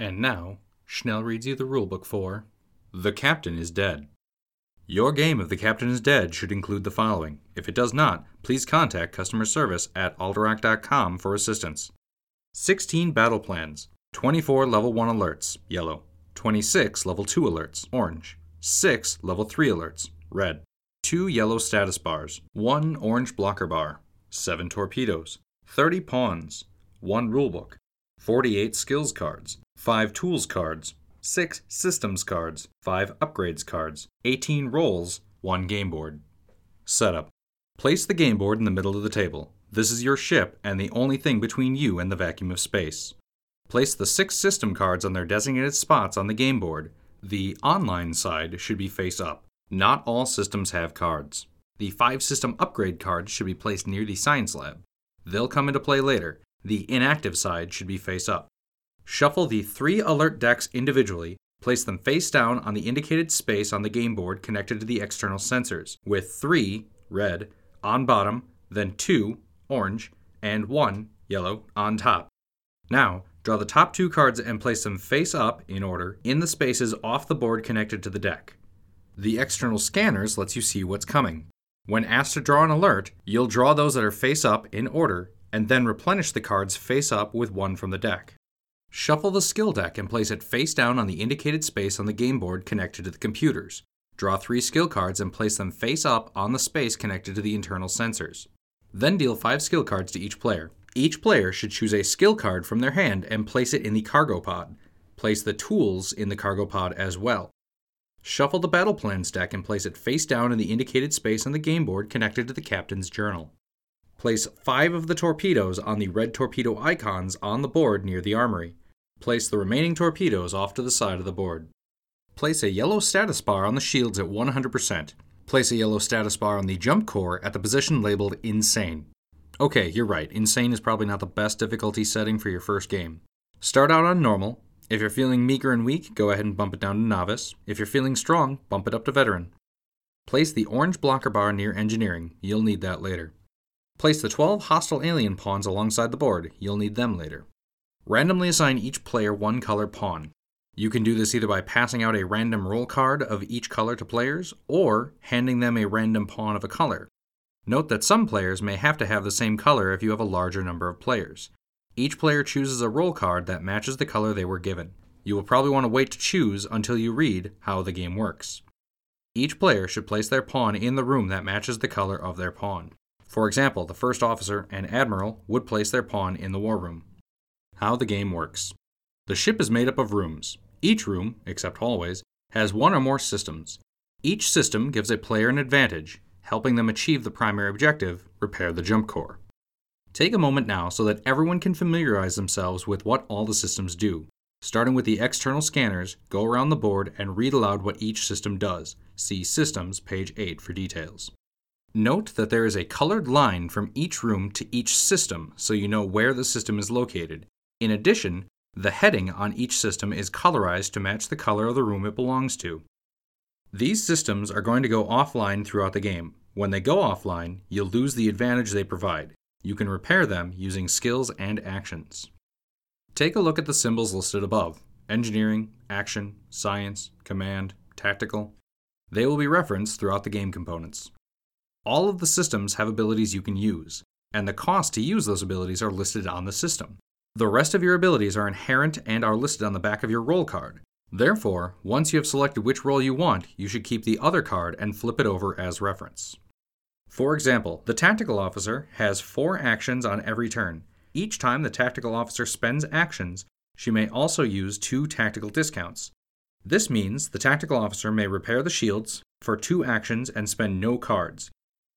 And now, Schnell reads you the rulebook for The Captain is Dead. Your game of The Captain is Dead should include the following. If it does not, please contact customer service at alderac.com for assistance. 16 battle plans, 24 level 1 alerts, yellow, 26 level 2 alerts, orange, 6 level 3 alerts, red, 2 yellow status bars, 1 orange blocker bar, 7 torpedoes, 30 pawns, 1 rulebook, 48 skills cards, 5 tools cards, 6 systems cards, 5 upgrades cards, 18 roles, 1 game board. Setup Place the game board in the middle of the table. This is your ship and the only thing between you and the vacuum of space. Place the six system cards on their designated spots on the game board. The online side should be face up. Not all systems have cards. The five system upgrade cards should be placed near the science lab. They'll come into play later. The inactive side should be face up. Shuffle the three alert decks individually, place them face down on the indicated space on the game board connected to the external sensors, with three, red, on bottom, then two, orange, and one, yellow, on top. Now, draw the top two cards and place them face up, in order, in the spaces off the board connected to the deck. The external scanners lets you see what's coming. When asked to draw an alert, you'll draw those that are face up in order, and then replenish the cards face up with one from the deck. Shuffle the skill deck and place it face down on the indicated space on the game board connected to the computers. Draw three skill cards and place them face up on the space connected to the internal sensors. Then deal five skill cards to each player. Each player should choose a skill card from their hand and place it in the cargo pod. Place the tools in the cargo pod as well. Shuffle the battle plans deck and place it face down in the indicated space on the game board connected to the captain's journal. Place five of the torpedoes on the red torpedo icons on the board near the armory. Place the remaining torpedoes off to the side of the board. Place a yellow status bar on the shields at 100%. Place a yellow status bar on the jump core at the position labeled Insane. Okay, you're right, Insane is probably not the best difficulty setting for your first game. Start out on normal. If you're feeling meager and weak, go ahead and bump it down to Novice. If you're feeling strong, bump it up to Veteran. Place the orange blocker bar near Engineering. You'll need that later. Place the 12 hostile alien pawns alongside the board. You'll need them later. Randomly assign each player one color pawn. You can do this either by passing out a random role card of each color to players, or handing them a random pawn of a color. Note that some players may have to have the same color if you have a larger number of players. Each player chooses a role card that matches the color they were given. You will probably want to wait to choose until you read how the game works. Each player should place their pawn in the room that matches the color of their pawn. For example, the first officer and admiral would place their pawn in the war room. How the game works. The ship is made up of rooms. Each room, except hallways, has one or more systems. Each system gives a player an advantage, helping them achieve the primary objective repair the jump core. Take a moment now so that everyone can familiarize themselves with what all the systems do. Starting with the external scanners, go around the board and read aloud what each system does. See Systems, page 8 for details. Note that there is a colored line from each room to each system so you know where the system is located. In addition, the heading on each system is colorized to match the color of the room it belongs to. These systems are going to go offline throughout the game. When they go offline, you'll lose the advantage they provide. You can repair them using skills and actions. Take a look at the symbols listed above engineering, action, science, command, tactical. They will be referenced throughout the game components. All of the systems have abilities you can use, and the cost to use those abilities are listed on the system. The rest of your abilities are inherent and are listed on the back of your role card. Therefore, once you have selected which role you want, you should keep the other card and flip it over as reference. For example, the Tactical Officer has four actions on every turn. Each time the Tactical Officer spends actions, she may also use two tactical discounts. This means the Tactical Officer may repair the shields for two actions and spend no cards.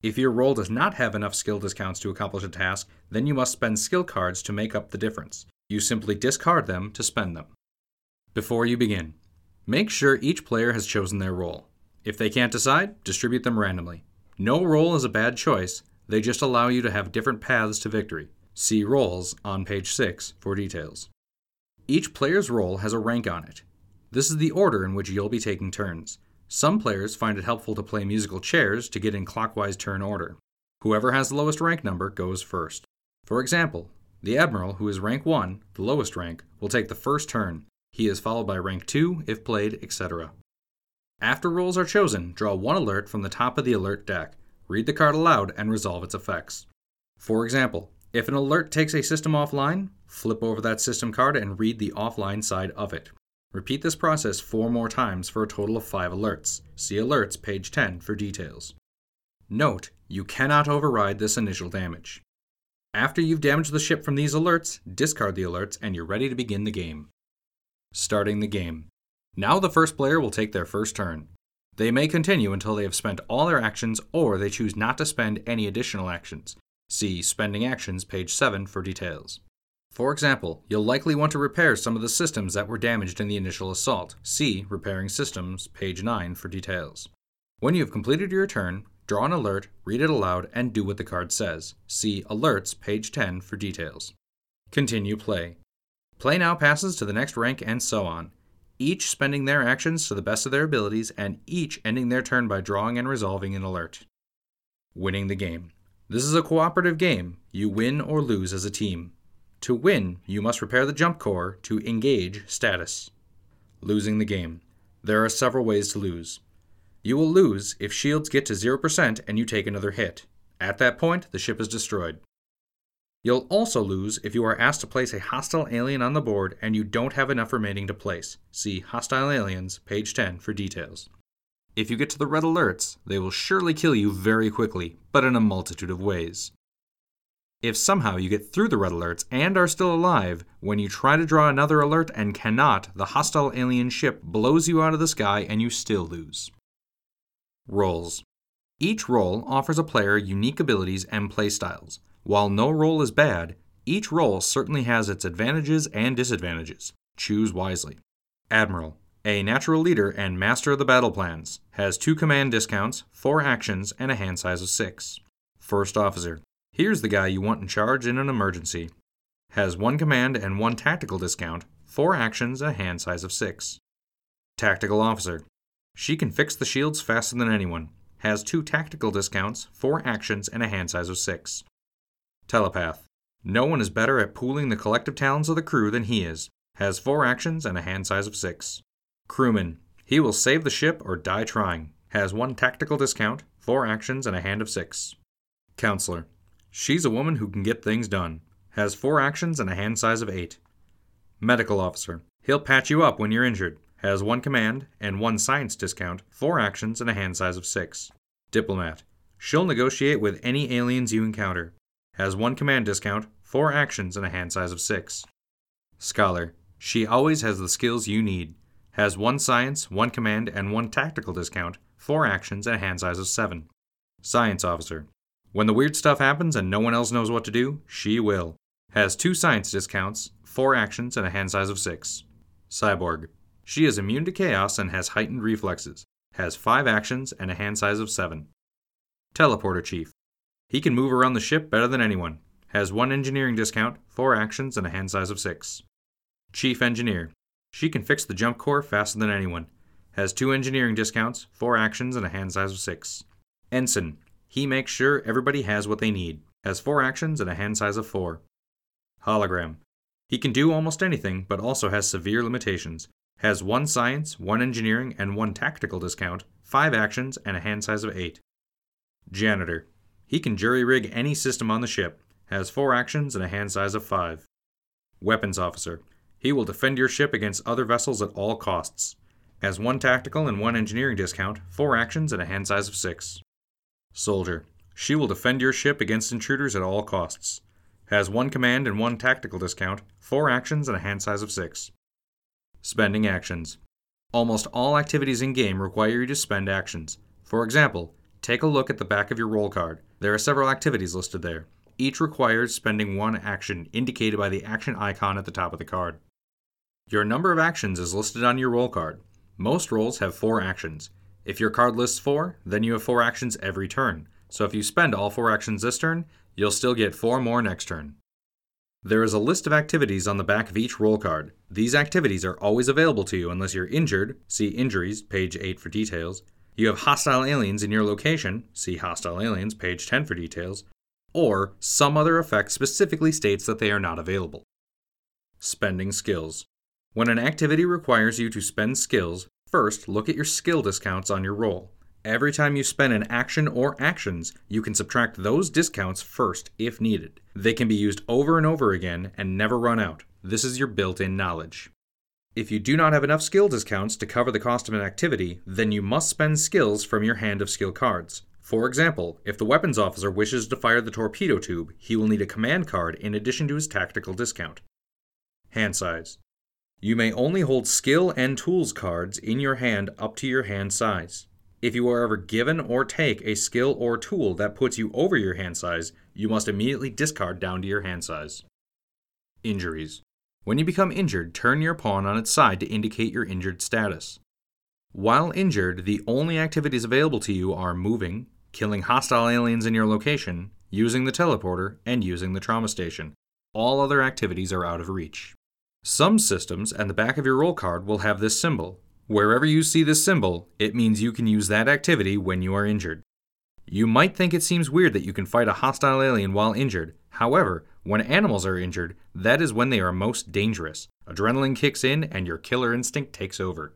If your role does not have enough skill discounts to accomplish a task, then you must spend skill cards to make up the difference. You simply discard them to spend them. Before you begin, make sure each player has chosen their role. If they can't decide, distribute them randomly. No role is a bad choice, they just allow you to have different paths to victory. See roles on page 6 for details. Each player's role has a rank on it. This is the order in which you'll be taking turns. Some players find it helpful to play musical chairs to get in clockwise turn order. Whoever has the lowest rank number goes first. For example, the Admiral, who is rank 1, the lowest rank, will take the first turn. He is followed by rank 2 if played, etc. After roles are chosen, draw one alert from the top of the alert deck, read the card aloud, and resolve its effects. For example, if an alert takes a system offline, flip over that system card and read the offline side of it. Repeat this process four more times for a total of five alerts. See Alerts, page 10 for details. Note, you cannot override this initial damage. After you've damaged the ship from these alerts, discard the alerts and you're ready to begin the game. Starting the game. Now the first player will take their first turn. They may continue until they have spent all their actions or they choose not to spend any additional actions. See Spending Actions, page 7 for details. For example, you'll likely want to repair some of the systems that were damaged in the initial assault. See Repairing Systems, page 9 for details. When you have completed your turn, draw an alert, read it aloud, and do what the card says. See Alerts, page 10 for details. Continue play. Play now passes to the next rank and so on, each spending their actions to the best of their abilities and each ending their turn by drawing and resolving an alert. Winning the game. This is a cooperative game. You win or lose as a team. To win, you must repair the jump core to engage status. Losing the game. There are several ways to lose. You will lose if shields get to 0% and you take another hit. At that point, the ship is destroyed. You'll also lose if you are asked to place a hostile alien on the board and you don't have enough remaining to place. See Hostile Aliens, page 10 for details. If you get to the red alerts, they will surely kill you very quickly, but in a multitude of ways. If somehow you get through the red alerts and are still alive, when you try to draw another alert and cannot, the hostile alien ship blows you out of the sky and you still lose. Roles Each role offers a player unique abilities and playstyles. While no role is bad, each role certainly has its advantages and disadvantages. Choose wisely. Admiral, a natural leader and master of the battle plans, has two command discounts, four actions, and a hand size of six. First officer, Here's the guy you want in charge in an emergency. Has one command and one tactical discount, four actions, a hand size of six. Tactical Officer. She can fix the shields faster than anyone. Has two tactical discounts, four actions, and a hand size of six. Telepath. No one is better at pooling the collective talents of the crew than he is. Has four actions and a hand size of six. Crewman. He will save the ship or die trying. Has one tactical discount, four actions, and a hand of six. Counselor. She's a woman who can get things done. Has four actions and a hand size of eight. Medical officer. He'll patch you up when you're injured. Has one command and one science discount, four actions, and a hand size of six. Diplomat. She'll negotiate with any aliens you encounter. Has one command discount, four actions, and a hand size of six. Scholar. She always has the skills you need. Has one science, one command, and one tactical discount, four actions, and a hand size of seven. Science officer. When the weird stuff happens and no one else knows what to do, she will. Has two science discounts, four actions, and a hand size of six. Cyborg. She is immune to chaos and has heightened reflexes. Has five actions and a hand size of seven. Teleporter Chief. He can move around the ship better than anyone. Has one engineering discount, four actions, and a hand size of six. Chief Engineer. She can fix the jump core faster than anyone. Has two engineering discounts, four actions, and a hand size of six. Ensign. He makes sure everybody has what they need, has four actions and a hand size of four. Hologram. He can do almost anything, but also has severe limitations. Has one science, one engineering, and one tactical discount, five actions, and a hand size of eight. Janitor. He can jury rig any system on the ship, has four actions and a hand size of five. Weapons Officer. He will defend your ship against other vessels at all costs. Has one tactical and one engineering discount, four actions, and a hand size of six. Soldier. She will defend your ship against intruders at all costs. Has one command and one tactical discount, four actions, and a hand size of six. Spending actions. Almost all activities in game require you to spend actions. For example, take a look at the back of your role card. There are several activities listed there. Each requires spending one action, indicated by the action icon at the top of the card. Your number of actions is listed on your role card. Most roles have four actions. If your card lists four, then you have four actions every turn. So if you spend all four actions this turn, you'll still get four more next turn. There is a list of activities on the back of each role card. These activities are always available to you unless you're injured, see Injuries, page 8 for details. You have hostile aliens in your location, see Hostile Aliens, page 10 for details. Or some other effect specifically states that they are not available. Spending skills. When an activity requires you to spend skills, first look at your skill discounts on your role. Every time you spend an action or actions, you can subtract those discounts first if needed. They can be used over and over again and never run out. This is your built in knowledge. If you do not have enough skill discounts to cover the cost of an activity, then you must spend skills from your hand of skill cards. For example, if the weapons officer wishes to fire the torpedo tube, he will need a command card in addition to his tactical discount. Hand size. You may only hold skill and tools cards in your hand up to your hand size. If you are ever given or take a skill or tool that puts you over your hand size, you must immediately discard down to your hand size. Injuries. When you become injured, turn your pawn on its side to indicate your injured status. While injured, the only activities available to you are moving, killing hostile aliens in your location, using the teleporter, and using the trauma station. All other activities are out of reach. Some systems and the back of your role card will have this symbol. Wherever you see this symbol, it means you can use that activity when you are injured. You might think it seems weird that you can fight a hostile alien while injured. However, when animals are injured, that is when they are most dangerous. Adrenaline kicks in and your killer instinct takes over.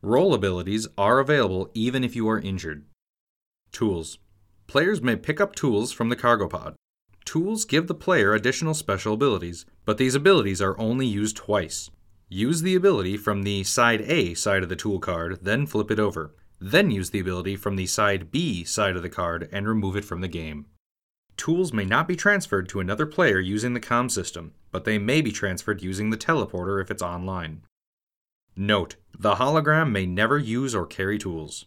Role abilities are available even if you are injured. Tools. Players may pick up tools from the cargo pod. Tools give the player additional special abilities, but these abilities are only used twice. Use the ability from the side A side of the tool card, then flip it over. Then use the ability from the side B side of the card and remove it from the game. Tools may not be transferred to another player using the com system, but they may be transferred using the teleporter if it's online. Note, the hologram may never use or carry tools.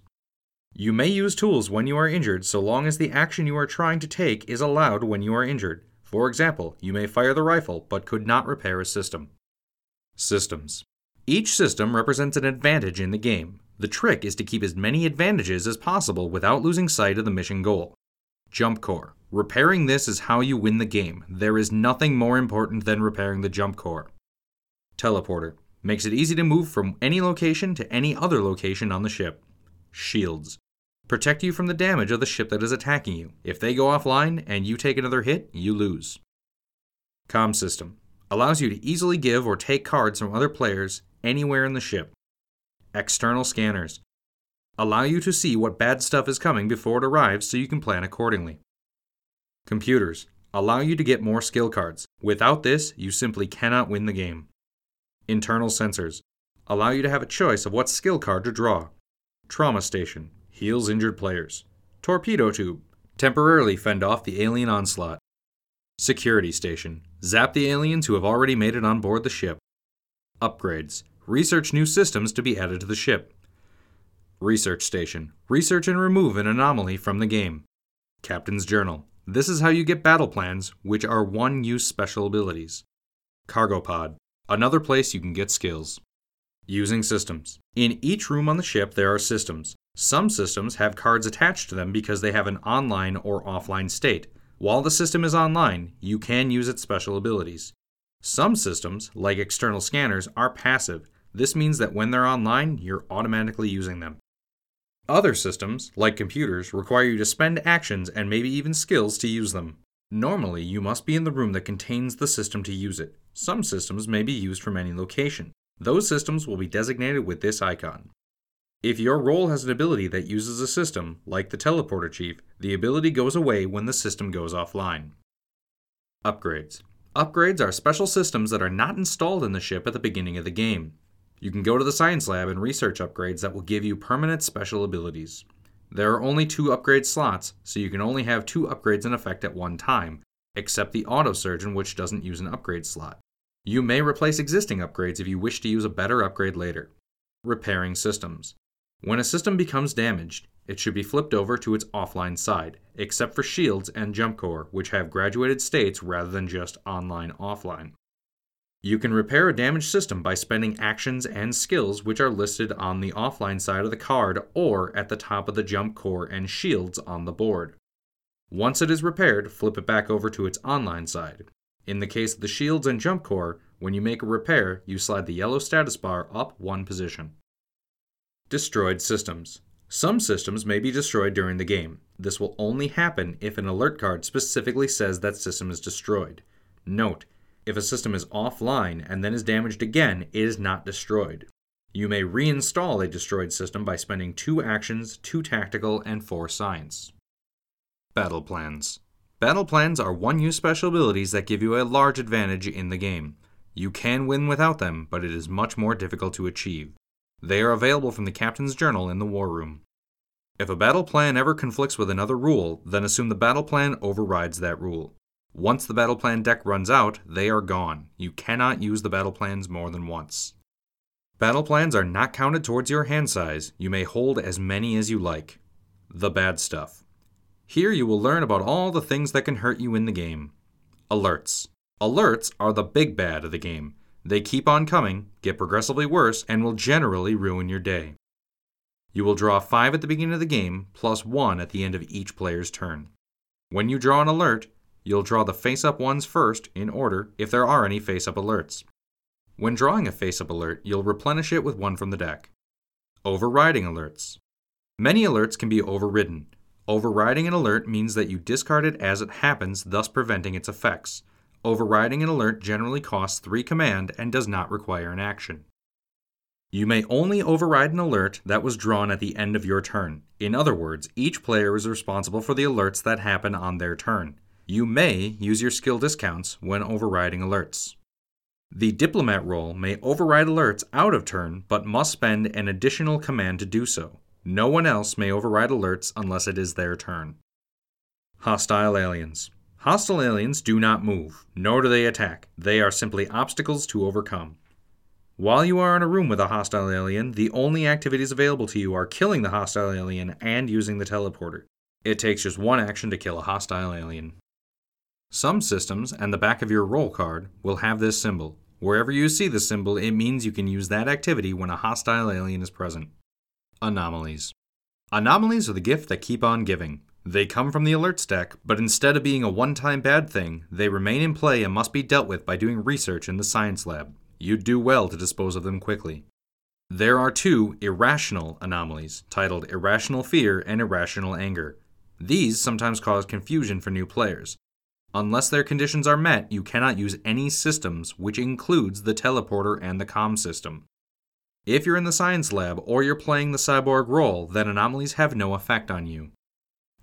You may use tools when you are injured so long as the action you are trying to take is allowed when you are injured. For example, you may fire the rifle but could not repair a system. Systems. Each system represents an advantage in the game. The trick is to keep as many advantages as possible without losing sight of the mission goal. Jump core. Repairing this is how you win the game. There is nothing more important than repairing the jump core. Teleporter. Makes it easy to move from any location to any other location on the ship. Shields. Protect you from the damage of the ship that is attacking you. If they go offline and you take another hit, you lose. Com system. Allows you to easily give or take cards from other players anywhere in the ship. External scanners. Allow you to see what bad stuff is coming before it arrives so you can plan accordingly. Computers allow you to get more skill cards. Without this, you simply cannot win the game. Internal sensors allow you to have a choice of what skill card to draw. Trauma station heals injured players. Torpedo tube temporarily fend off the alien onslaught. Security station zap the aliens who have already made it on board the ship. Upgrades research new systems to be added to the ship. Research station research and remove an anomaly from the game. Captain's journal this is how you get battle plans, which are one use special abilities. Cargo pod, another place you can get skills. Using systems. In each room on the ship, there are systems. Some systems have cards attached to them because they have an online or offline state. While the system is online, you can use its special abilities. Some systems, like external scanners, are passive. This means that when they're online, you're automatically using them. Other systems, like computers, require you to spend actions and maybe even skills to use them. Normally, you must be in the room that contains the system to use it. Some systems may be used from any location. Those systems will be designated with this icon. If your role has an ability that uses a system, like the Teleporter Chief, the ability goes away when the system goes offline. Upgrades. Upgrades are special systems that are not installed in the ship at the beginning of the game. You can go to the science lab and research upgrades that will give you permanent special abilities. There are only two upgrade slots, so you can only have two upgrades in effect at one time, except the auto surgeon, which doesn't use an upgrade slot. You may replace existing upgrades if you wish to use a better upgrade later. Repairing systems. When a system becomes damaged, it should be flipped over to its offline side, except for shields and jump core, which have graduated states rather than just online offline. You can repair a damaged system by spending actions and skills which are listed on the offline side of the card or at the top of the jump core and shields on the board. Once it is repaired, flip it back over to its online side. In the case of the shields and jump core, when you make a repair, you slide the yellow status bar up one position. Destroyed systems. Some systems may be destroyed during the game. This will only happen if an alert card specifically says that system is destroyed. Note, If a system is offline and then is damaged again, it is not destroyed. You may reinstall a destroyed system by spending two actions, two tactical, and four science. Battle Plans Battle Plans are one use special abilities that give you a large advantage in the game. You can win without them, but it is much more difficult to achieve. They are available from the Captain's Journal in the War Room. If a battle plan ever conflicts with another rule, then assume the battle plan overrides that rule. Once the battle plan deck runs out, they are gone. You cannot use the battle plans more than once. Battle plans are not counted towards your hand size. You may hold as many as you like. The bad stuff. Here you will learn about all the things that can hurt you in the game. Alerts. Alerts are the big bad of the game. They keep on coming, get progressively worse, and will generally ruin your day. You will draw 5 at the beginning of the game, plus 1 at the end of each player's turn. When you draw an alert, you'll draw the face up ones first, in order, if there are any face up alerts. When drawing a face up alert, you'll replenish it with one from the deck. Overriding alerts. Many alerts can be overridden. Overriding an alert means that you discard it as it happens, thus preventing its effects. Overriding an alert generally costs 3 command and does not require an action. You may only override an alert that was drawn at the end of your turn. In other words, each player is responsible for the alerts that happen on their turn. You may use your skill discounts when overriding alerts. The diplomat role may override alerts out of turn, but must spend an additional command to do so. No one else may override alerts unless it is their turn. Hostile aliens. Hostile aliens do not move, nor do they attack. They are simply obstacles to overcome. While you are in a room with a hostile alien, the only activities available to you are killing the hostile alien and using the teleporter. It takes just one action to kill a hostile alien. Some systems and the back of your role card will have this symbol. Wherever you see the symbol, it means you can use that activity when a hostile alien is present. Anomalies. Anomalies are the gift that keep on giving. They come from the alerts deck, but instead of being a one time bad thing, they remain in play and must be dealt with by doing research in the science lab you'd do well to dispose of them quickly. There are two irrational anomalies, titled irrational fear and irrational anger. These sometimes cause confusion for new players. Unless their conditions are met, you cannot use any systems, which includes the teleporter and the com system. If you're in the science lab or you're playing the cyborg role, then anomalies have no effect on you.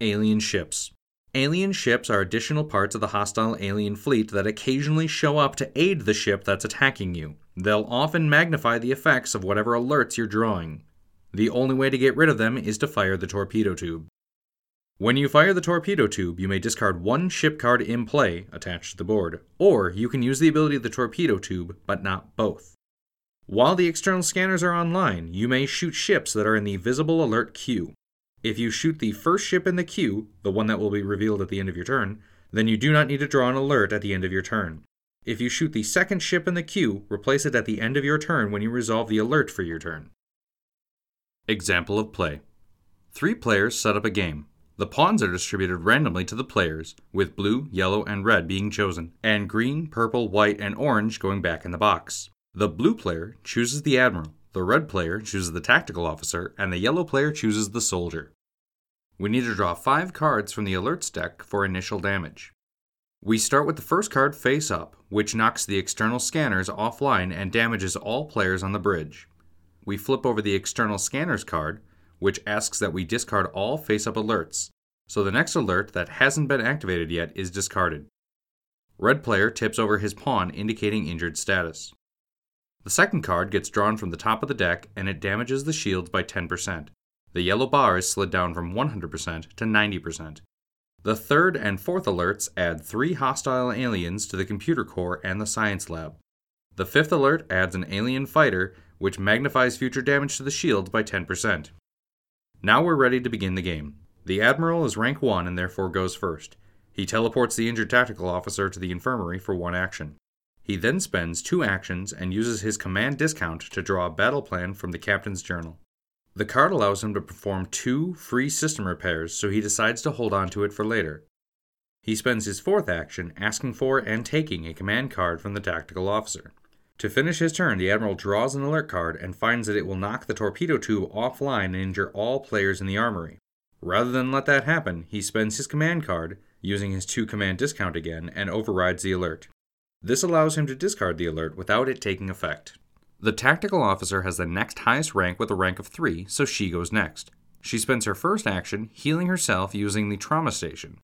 Alien ships. Alien ships are additional parts of the hostile alien fleet that occasionally show up to aid the ship that's attacking you. They'll often magnify the effects of whatever alerts you're drawing. The only way to get rid of them is to fire the torpedo tube. When you fire the torpedo tube, you may discard one ship card in play attached to the board, or you can use the ability of the torpedo tube, but not both. While the external scanners are online, you may shoot ships that are in the visible alert queue. If you shoot the first ship in the queue, the one that will be revealed at the end of your turn, then you do not need to draw an alert at the end of your turn. If you shoot the second ship in the queue, replace it at the end of your turn when you resolve the alert for your turn. Example of play Three players set up a game. The pawns are distributed randomly to the players, with blue, yellow, and red being chosen, and green, purple, white, and orange going back in the box. The blue player chooses the admiral, the red player chooses the tactical officer, and the yellow player chooses the soldier. We need to draw 5 cards from the alerts deck for initial damage. We start with the first card face up, which knocks the external scanners offline and damages all players on the bridge. We flip over the external scanners card, which asks that we discard all face up alerts, so the next alert that hasn't been activated yet is discarded. Red player tips over his pawn, indicating injured status. The second card gets drawn from the top of the deck and it damages the shields by 10%. The yellow bar is slid down from 100% to 90%. The third and fourth alerts add three hostile aliens to the computer core and the science lab. The fifth alert adds an alien fighter, which magnifies future damage to the shields by 10%. Now we're ready to begin the game. The Admiral is rank 1 and therefore goes first. He teleports the injured tactical officer to the infirmary for one action. He then spends two actions and uses his command discount to draw a battle plan from the captain's journal. The card allows him to perform two free system repairs, so he decides to hold on to it for later. He spends his fourth action asking for and taking a command card from the tactical officer. To finish his turn, the Admiral draws an alert card and finds that it will knock the torpedo tube offline and injure all players in the armory. Rather than let that happen, he spends his command card, using his two command discount again, and overrides the alert. This allows him to discard the alert without it taking effect. The tactical officer has the next highest rank with a rank of 3, so she goes next. She spends her first action healing herself using the trauma station.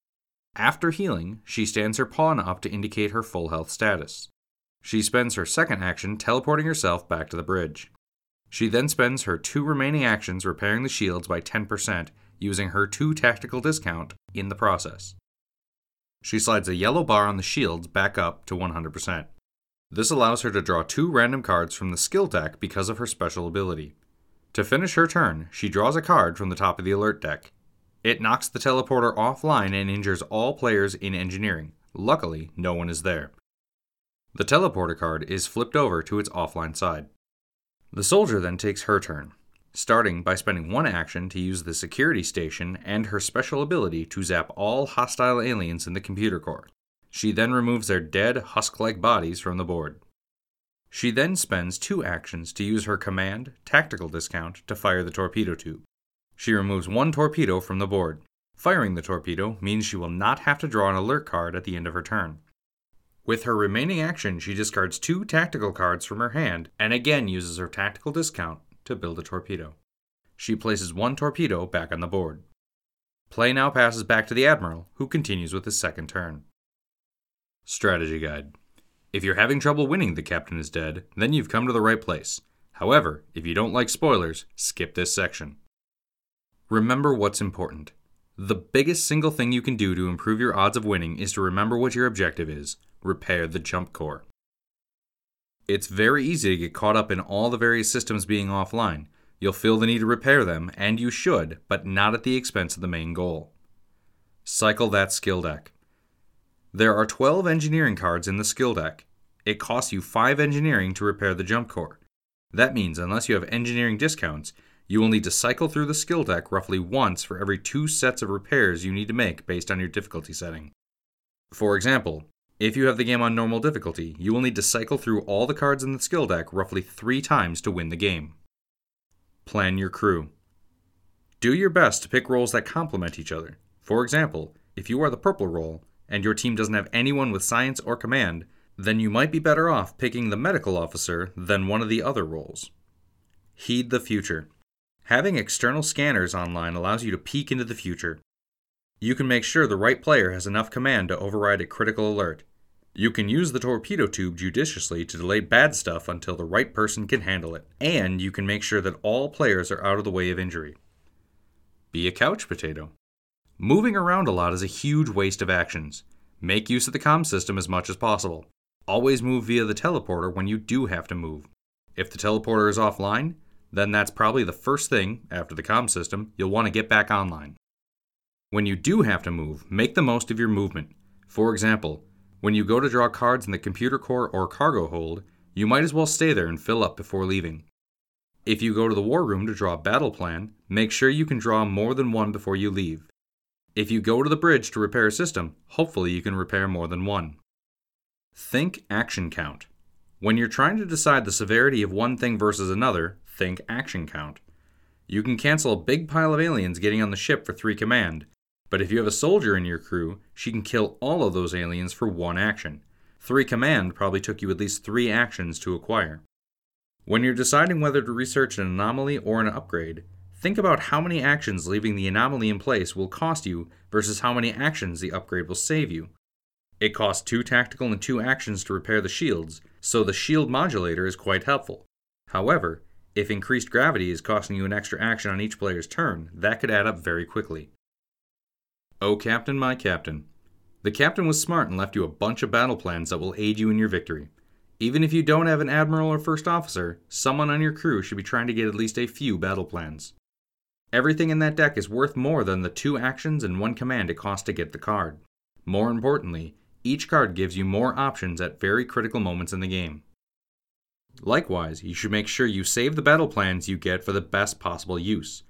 After healing, she stands her pawn up to indicate her full health status. She spends her second action teleporting herself back to the bridge. She then spends her two remaining actions repairing the shields by 10%, using her 2 tactical discount in the process. She slides a yellow bar on the shields back up to 100%. This allows her to draw two random cards from the skill deck because of her special ability. To finish her turn, she draws a card from the top of the alert deck. It knocks the teleporter offline and injures all players in engineering. Luckily, no one is there. The teleporter card is flipped over to its offline side. The soldier then takes her turn, starting by spending one action to use the security station and her special ability to zap all hostile aliens in the computer core. She then removes their dead, husk like bodies from the board. She then spends two actions to use her command, tactical discount, to fire the torpedo tube. She removes one torpedo from the board. Firing the torpedo means she will not have to draw an alert card at the end of her turn. With her remaining action, she discards two tactical cards from her hand and again uses her tactical discount to build a torpedo. She places one torpedo back on the board. Play now passes back to the Admiral, who continues with his second turn. Strategy Guide If you're having trouble winning The Captain is Dead, then you've come to the right place. However, if you don't like spoilers, skip this section. Remember what's important. The biggest single thing you can do to improve your odds of winning is to remember what your objective is repair the jump core. It's very easy to get caught up in all the various systems being offline. You'll feel the need to repair them, and you should, but not at the expense of the main goal. Cycle that skill deck. There are 12 engineering cards in the skill deck. It costs you 5 engineering to repair the jump core. That means, unless you have engineering discounts, you will need to cycle through the skill deck roughly once for every two sets of repairs you need to make based on your difficulty setting. For example, if you have the game on normal difficulty, you will need to cycle through all the cards in the skill deck roughly three times to win the game. Plan your crew. Do your best to pick roles that complement each other. For example, if you are the purple role and your team doesn't have anyone with science or command, then you might be better off picking the medical officer than one of the other roles. Heed the future. Having external scanners online allows you to peek into the future. You can make sure the right player has enough command to override a critical alert. You can use the torpedo tube judiciously to delay bad stuff until the right person can handle it, and you can make sure that all players are out of the way of injury. Be a couch potato. Moving around a lot is a huge waste of actions. Make use of the comm system as much as possible. Always move via the teleporter when you do have to move. If the teleporter is offline, then that's probably the first thing, after the comm system, you'll want to get back online. When you do have to move, make the most of your movement. For example, when you go to draw cards in the computer core or cargo hold, you might as well stay there and fill up before leaving. If you go to the war room to draw a battle plan, make sure you can draw more than one before you leave. If you go to the bridge to repair a system, hopefully you can repair more than one. Think action count. When you're trying to decide the severity of one thing versus another, think action count. You can cancel a big pile of aliens getting on the ship for 3 command, but if you have a soldier in your crew, she can kill all of those aliens for 1 action. 3 command probably took you at least 3 actions to acquire. When you're deciding whether to research an anomaly or an upgrade, think about how many actions leaving the anomaly in place will cost you versus how many actions the upgrade will save you. It costs 2 tactical and 2 actions to repair the shields, so the shield modulator is quite helpful. However, if increased gravity is costing you an extra action on each player's turn, that could add up very quickly. Oh, Captain, my Captain. The Captain was smart and left you a bunch of battle plans that will aid you in your victory. Even if you don't have an Admiral or First Officer, someone on your crew should be trying to get at least a few battle plans. Everything in that deck is worth more than the two actions and one command it costs to get the card. More importantly, each card gives you more options at very critical moments in the game. Likewise, you should make sure you save the battle plans you get for the best possible use.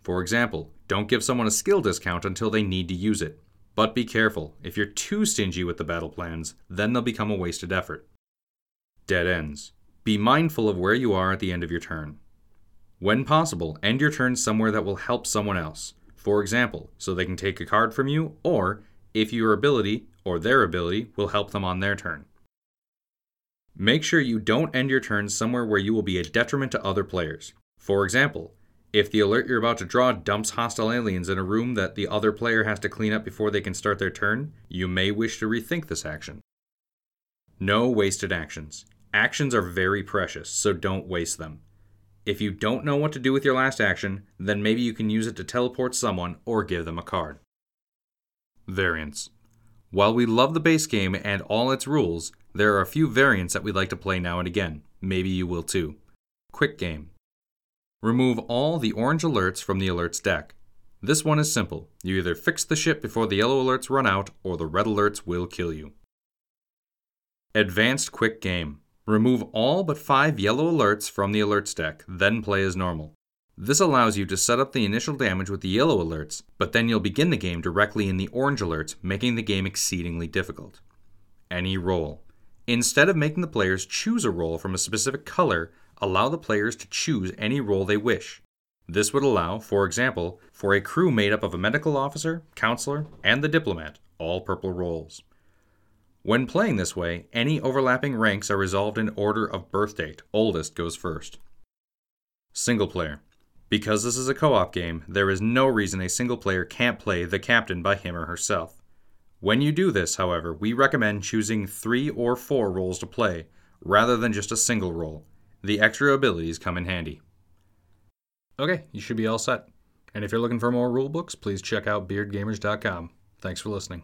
For example, don't give someone a skill discount until they need to use it. But be careful, if you're too stingy with the battle plans, then they'll become a wasted effort. Dead ends. Be mindful of where you are at the end of your turn. When possible, end your turn somewhere that will help someone else. For example, so they can take a card from you, or if your ability or their ability will help them on their turn. Make sure you don't end your turn somewhere where you will be a detriment to other players. For example, if the alert you're about to draw dumps hostile aliens in a room that the other player has to clean up before they can start their turn, you may wish to rethink this action. No wasted actions. Actions are very precious, so don't waste them. If you don't know what to do with your last action, then maybe you can use it to teleport someone or give them a card. Variants. While we love the base game and all its rules, there are a few variants that we'd like to play now and again. Maybe you will too. Quick Game. Remove all the orange alerts from the alerts deck. This one is simple. You either fix the ship before the yellow alerts run out, or the red alerts will kill you. Advanced Quick Game. Remove all but five yellow alerts from the alerts deck, then play as normal. This allows you to set up the initial damage with the yellow alerts, but then you'll begin the game directly in the orange alerts, making the game exceedingly difficult. Any role. Instead of making the players choose a role from a specific color, allow the players to choose any role they wish. This would allow, for example, for a crew made up of a medical officer, counselor, and the diplomat, all purple roles. When playing this way, any overlapping ranks are resolved in order of birth date. Oldest goes first. Single player. Because this is a co op game, there is no reason a single player can't play the captain by him or herself. When you do this, however, we recommend choosing three or four roles to play, rather than just a single role. The extra abilities come in handy. Okay, you should be all set. And if you're looking for more rulebooks, please check out beardgamers.com. Thanks for listening.